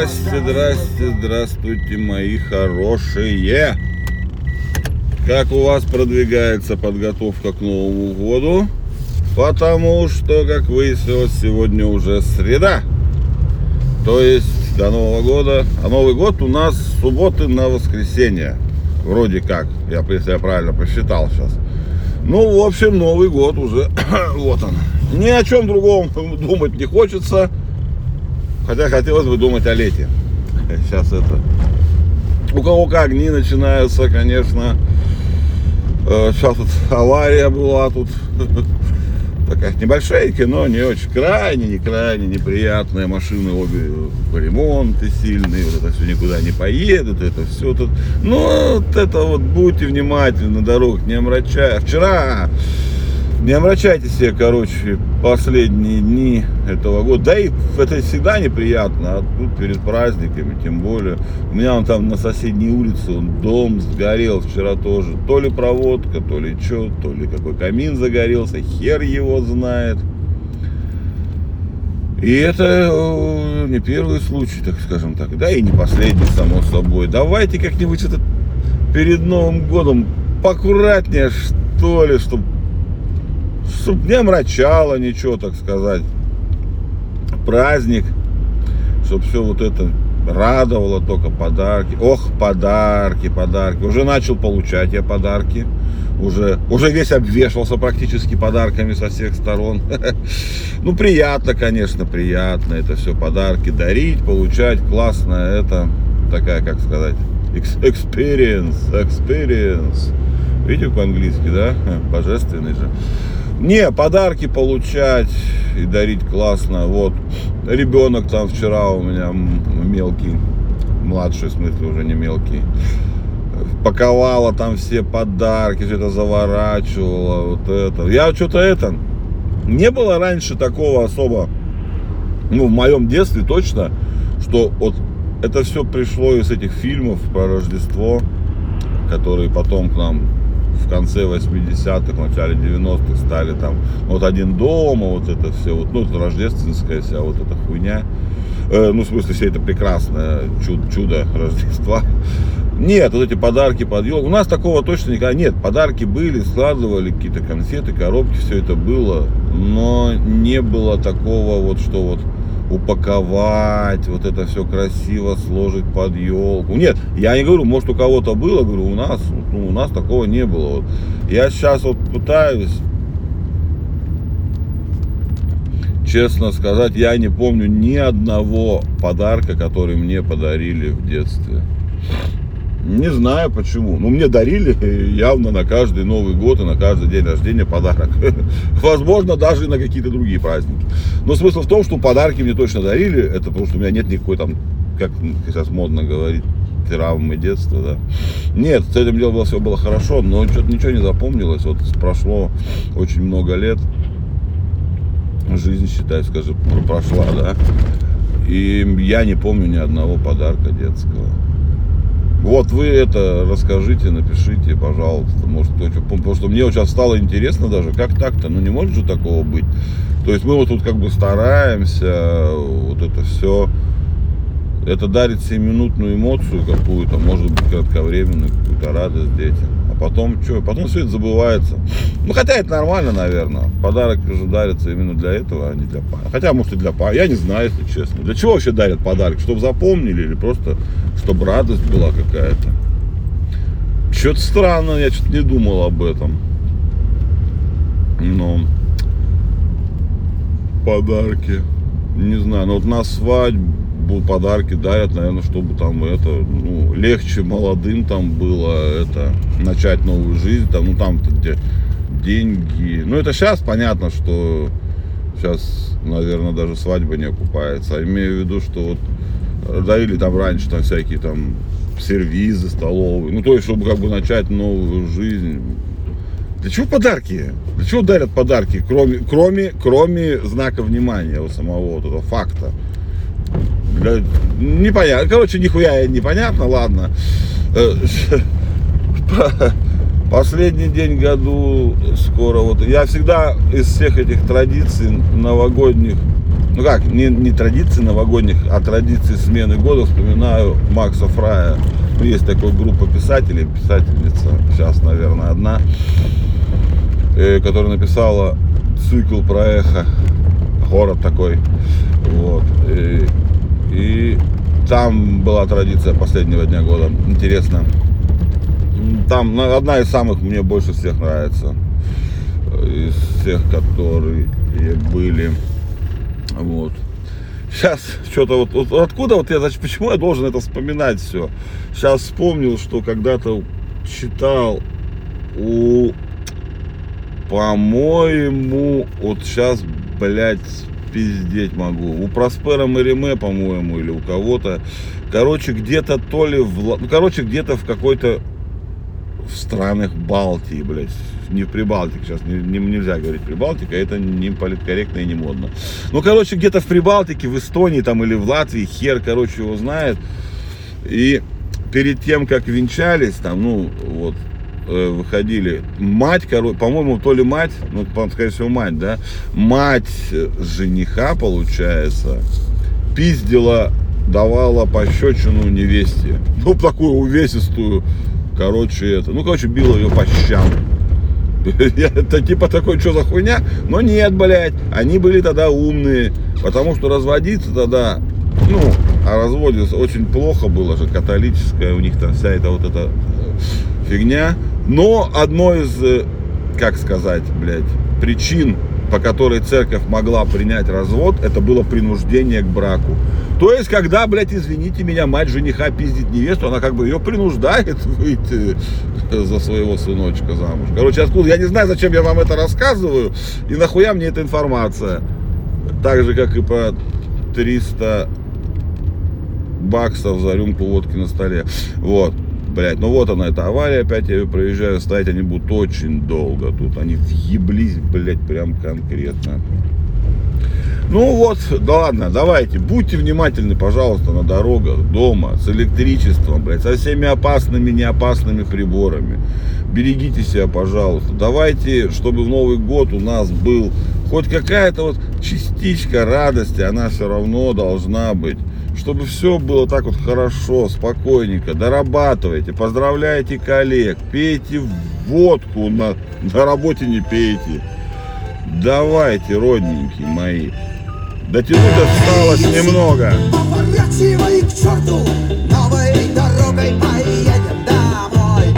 Здрасте, здрасте, здравствуйте, мои хорошие. Как у вас продвигается подготовка к Новому году? Потому что, как выяснилось, сегодня уже среда. То есть до Нового года. А Новый год у нас с субботы на воскресенье. Вроде как, я, если я правильно посчитал сейчас. Ну, в общем, Новый год уже, вот он. Ни о чем другом думать не хочется. Хотя хотелось бы думать о лете. Сейчас это... У кого как дни начинаются, конечно. Сейчас вот авария была тут. Такая небольшая кино, не очень крайне, не крайне неприятная. Машины обе по ремонты сильные, вот это все никуда не поедут, это все тут. Ну, вот это вот будьте внимательны на дорогах, не омрачая. Вчера не омрачайте себе, короче, последние дни этого года. Да и это всегда неприятно, а тут перед праздниками, тем более. У меня он там на соседней улице, он дом сгорел вчера тоже. То ли проводка, то ли что, то ли какой камин загорелся, хер его знает. И это э, не первый случай, так скажем так, да и не последний, само собой. Давайте как-нибудь это перед Новым годом поаккуратнее, что ли, чтобы не омрачало ничего, так сказать. Праздник, чтобы все вот это радовало только подарки. Ох, подарки, подарки. Уже начал получать я подарки. Уже, уже весь обвешался практически подарками со всех сторон. Ну, приятно, конечно, приятно. Это все подарки дарить, получать. Классно. Это такая, как сказать, experience, experience. Видите по-английски, да? Божественный же. Не, подарки получать и дарить классно. Вот, ребенок там вчера у меня мелкий, младший, в смысле, уже не мелкий. Паковала там все подарки, все это заворачивала, вот это. Я что-то это, не было раньше такого особо, ну, в моем детстве точно, что вот это все пришло из этих фильмов про Рождество, которые потом к нам в конце 80-х, начале 90-х стали там вот один дома, вот это все, вот, ну, это рождественская вся вот эта хуйня. Э, ну, в смысле, все это прекрасное чудо, чудо Рождества. Нет, вот эти подарки под елку. У нас такого точно никогда нет. Подарки были, складывали какие-то конфеты, коробки, все это было. Но не было такого вот, что вот упаковать, вот это все красиво сложить под елку. Нет, я не говорю, может у кого-то было, говорю, у нас, ну, у нас такого не было. Вот. Я сейчас вот пытаюсь, честно сказать, я не помню ни одного подарка, который мне подарили в детстве. Не знаю почему. Но мне дарили явно на каждый Новый год и на каждый день рождения подарок. Возможно, даже на какие-то другие праздники. Но смысл в том, что подарки мне точно дарили. Это потому что у меня нет никакой там, как сейчас модно говорить, травмы детства, да. Нет, с этим делом все было хорошо, но что-то ничего не запомнилось. Вот прошло очень много лет. Жизнь, считай, скажем, прошла, да. И я не помню ни одного подарка детского. Вот вы это расскажите, напишите, пожалуйста, может кто-то, потому что мне сейчас стало интересно даже, как так-то, ну не может же такого быть. То есть мы вот тут как бы стараемся, вот это все, это дарит 7-минутную эмоцию какую-то, может быть кратковременную, какую-то радость детям. Потом что, потом все это забывается. Ну хотя это нормально, наверное. Подарок же дарится именно для этого, а не для памяти. Хотя может и для памяти, я не знаю, если честно. Для чего вообще дарят подарок? Чтобы запомнили или просто чтобы радость была какая-то. Что-то странно, я что-то не думал об этом. Но подарки, не знаю, но вот на свадьбу подарки дарят, наверное, чтобы там это, ну, легче молодым там было это, начать новую жизнь, там, ну, там-то где деньги. Ну, это сейчас понятно, что сейчас, наверное, даже свадьба не окупается. А имею в виду, что вот дарили там раньше там всякие там сервизы столовые. Ну, то есть, чтобы как бы начать новую жизнь. Для чего подарки? Для чего дарят подарки, кроме, кроме, кроме знака внимания у самого вот этого факта? Для... Непонятно. Короче, нихуя непонятно, ладно. Э, последний день году скоро вот. Я всегда из всех этих традиций новогодних ну как, не, не традиции новогодних, а традиции смены года вспоминаю Макса Фрая. Есть такая группа писателей, писательница, сейчас, наверное, одна, э, которая написала цикл про эхо, город такой. Вот. И там была традиция последнего дня года. Интересно. Там ну, одна из самых мне больше всех нравится. Из всех, которые были. Вот. Сейчас что-то вот, вот откуда вот я, значит, почему я должен это вспоминать все? Сейчас вспомнил, что когда-то читал у, по-моему, вот сейчас, блядь, пиздеть могу. У Проспера Мариме, по-моему, или у кого-то. Короче, где-то то ли в... Ну, короче, где-то в какой-то в странах Балтии, блядь. Не в Прибалтике, сейчас не, не, нельзя говорить Прибалтика, это не политкорректно и не модно. Ну, короче, где-то в Прибалтике, в Эстонии там или в Латвии, хер, короче, его знает. И перед тем, как венчались, там, ну, вот, выходили, мать, по-моему, то ли мать, ну, скорее всего, мать, да, мать жениха, получается, пиздила, давала пощечину невесте. Ну, такую увесистую, короче, это, ну, короче, била ее по щам. Это типа такой, что за хуйня? Но нет, блядь, они были тогда умные, потому что разводиться тогда, ну, а разводе очень плохо было же, католическая у них там вся эта вот эта э, фигня. Но одной из, э, как сказать, блядь, причин, по которой церковь могла принять развод, это было принуждение к браку. То есть, когда, блядь, извините меня, мать жениха пиздит невесту, она как бы ее принуждает выйти за своего сыночка замуж. Короче, откуда? Я не знаю, зачем я вам это рассказываю, и нахуя мне эта информация. Так же, как и по 300 баксов за рюмку водки на столе. Вот. Блять, ну вот она, эта авария, опять я ее проезжаю, стоять они будут очень долго тут. Они въеблись, блять, прям конкретно. Ну вот, да ладно, давайте, будьте внимательны, пожалуйста, на дорогах, дома, с электричеством, блядь, со всеми опасными, неопасными приборами. Берегите себя, пожалуйста. Давайте, чтобы в Новый год у нас был хоть какая-то вот частичка радости, она все равно должна быть. Чтобы все было так вот хорошо, спокойненько. Дорабатывайте, поздравляйте коллег, пейте водку, на, на работе не пейте. Давайте, родненькие мои. Дотянуть осталось немного. Поворачивай к черту, новой дорогой.